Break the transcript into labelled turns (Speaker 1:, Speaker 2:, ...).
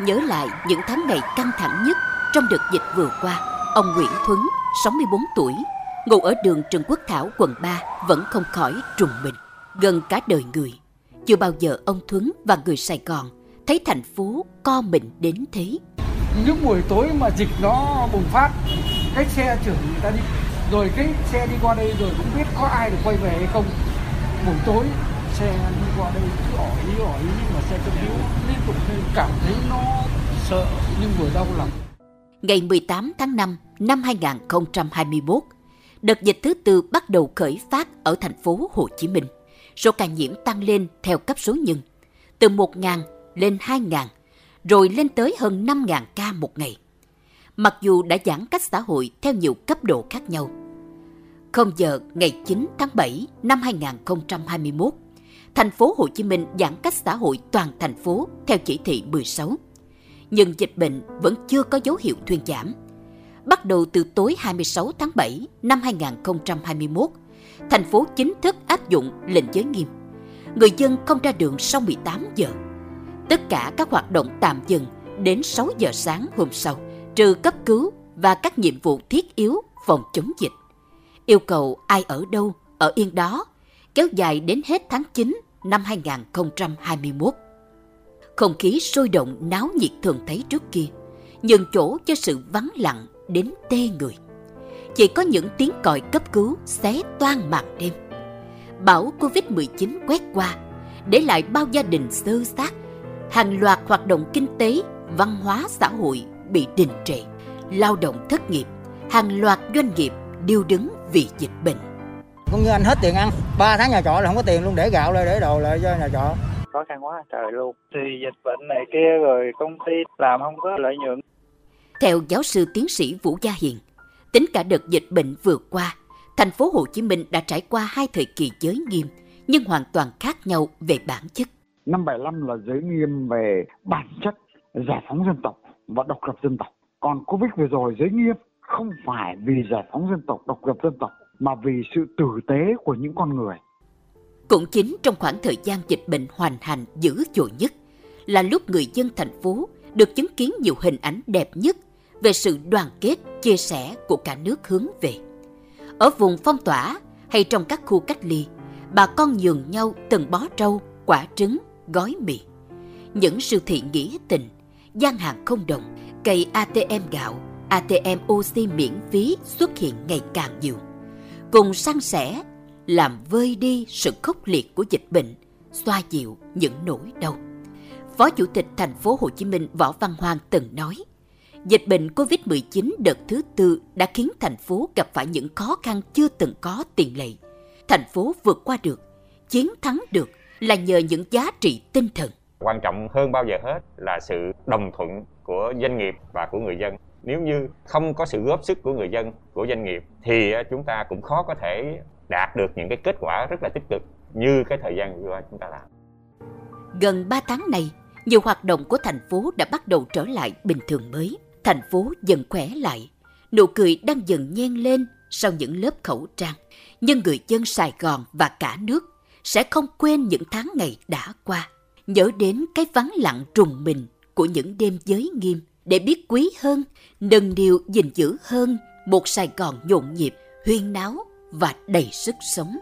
Speaker 1: Nhớ lại những tháng ngày căng thẳng nhất trong đợt dịch vừa qua, ông Nguyễn Thuấn, 64 tuổi, ngụ ở đường Trần Quốc Thảo, quận 3 vẫn không khỏi trùng mình. Gần cả đời người, chưa bao giờ ông Thuấn và người Sài Gòn thấy thành phố co mình đến thế.
Speaker 2: Những buổi tối mà dịch nó bùng phát, cái xe chở người ta đi, rồi cái xe đi qua đây rồi cũng biết có ai được quay về hay không. Buổi tối xe đi qua đây cứ ỏi ý ỏi ý nhưng mà xe cấp cứu liên tục nên cảm thấy nó sợ nhưng vừa đau lòng.
Speaker 1: Ngày 18 tháng 5 năm 2021, đợt dịch thứ tư bắt đầu khởi phát ở thành phố Hồ Chí Minh. Số ca nhiễm tăng lên theo cấp số nhân, từ 1.000 lên 2.000, rồi lên tới hơn 5.000 ca một ngày. Mặc dù đã giãn cách xã hội theo nhiều cấp độ khác nhau. Không giờ ngày 9 tháng 7 năm 2021, thành phố Hồ Chí Minh giãn cách xã hội toàn thành phố theo chỉ thị 16. Nhưng dịch bệnh vẫn chưa có dấu hiệu thuyên giảm. Bắt đầu từ tối 26 tháng 7 năm 2021, thành phố chính thức áp dụng lệnh giới nghiêm. Người dân không ra đường sau 18 giờ. Tất cả các hoạt động tạm dừng đến 6 giờ sáng hôm sau, trừ cấp cứu và các nhiệm vụ thiết yếu phòng chống dịch. Yêu cầu ai ở đâu, ở yên đó, kéo dài đến hết tháng 9 năm 2021. Không khí sôi động náo nhiệt thường thấy trước kia, nhường chỗ cho sự vắng lặng đến tê người. Chỉ có những tiếng còi cấp cứu xé toan màn đêm. Bão Covid-19 quét qua, để lại bao gia đình sơ xác, hàng loạt hoạt động kinh tế, văn hóa xã hội bị đình trệ, lao động thất nghiệp, hàng loạt doanh nghiệp điêu đứng vì dịch bệnh.
Speaker 3: Cũng như anh hết tiền ăn, 3 tháng nhà trọ là không có tiền luôn để gạo lại để đồ lại cho nhà trọ.
Speaker 4: Khó khăn quá trời luôn. Thì dịch bệnh này kia rồi công ty làm không có lợi nhuận.
Speaker 1: Theo giáo sư tiến sĩ Vũ Gia Hiền, tính cả đợt dịch bệnh vừa qua, thành phố Hồ Chí Minh đã trải qua hai thời kỳ giới nghiêm nhưng hoàn toàn khác nhau về bản chất.
Speaker 5: Năm 75 là giới nghiêm về bản chất giải phóng dân tộc và độc lập dân tộc. Còn Covid vừa rồi giới nghiêm không phải vì giải phóng dân tộc, độc lập dân tộc mà vì sự tử tế của những con người.
Speaker 1: Cũng chính trong khoảng thời gian dịch bệnh hoành hành dữ dội nhất là lúc người dân thành phố được chứng kiến nhiều hình ảnh đẹp nhất về sự đoàn kết, chia sẻ của cả nước hướng về. Ở vùng phong tỏa hay trong các khu cách ly, bà con nhường nhau từng bó trâu, quả trứng, gói mì. Những siêu thị nghĩa tình, gian hàng không đồng, cây ATM gạo, ATM oxy miễn phí xuất hiện ngày càng nhiều. Cùng san sẻ, làm vơi đi sự khốc liệt của dịch bệnh, xoa dịu những nỗi đau. Phó Chủ tịch thành phố Hồ Chí Minh Võ Văn Hoang từng nói, dịch bệnh COVID-19 đợt thứ tư đã khiến thành phố gặp phải những khó khăn chưa từng có tiền lệ. Thành phố vượt qua được, chiến thắng được là nhờ những giá trị tinh thần.
Speaker 6: Quan trọng hơn bao giờ hết là sự đồng thuận của doanh nghiệp và của người dân. Nếu như không có sự góp sức của người dân, của doanh nghiệp thì ờ, chúng ta cũng khó có thể đạt được những cái kết quả rất là tích cực như cái thời gian vừa qua chúng ta làm.
Speaker 1: Gần 3 tháng này, nhiều hoạt động của thành phố đã bắt đầu trở lại bình thường mới. Thành phố dần khỏe lại, nụ cười đang dần nhen lên sau những lớp khẩu trang. Nhưng người dân Sài Gòn và cả nước sẽ không quên những tháng ngày đã qua. Nhớ đến cái vắng lặng trùng mình của những đêm giới nghiêm để biết quý hơn, nâng niu gìn giữ hơn một Sài Gòn nhộn nhịp, huyên náo và đầy sức sống.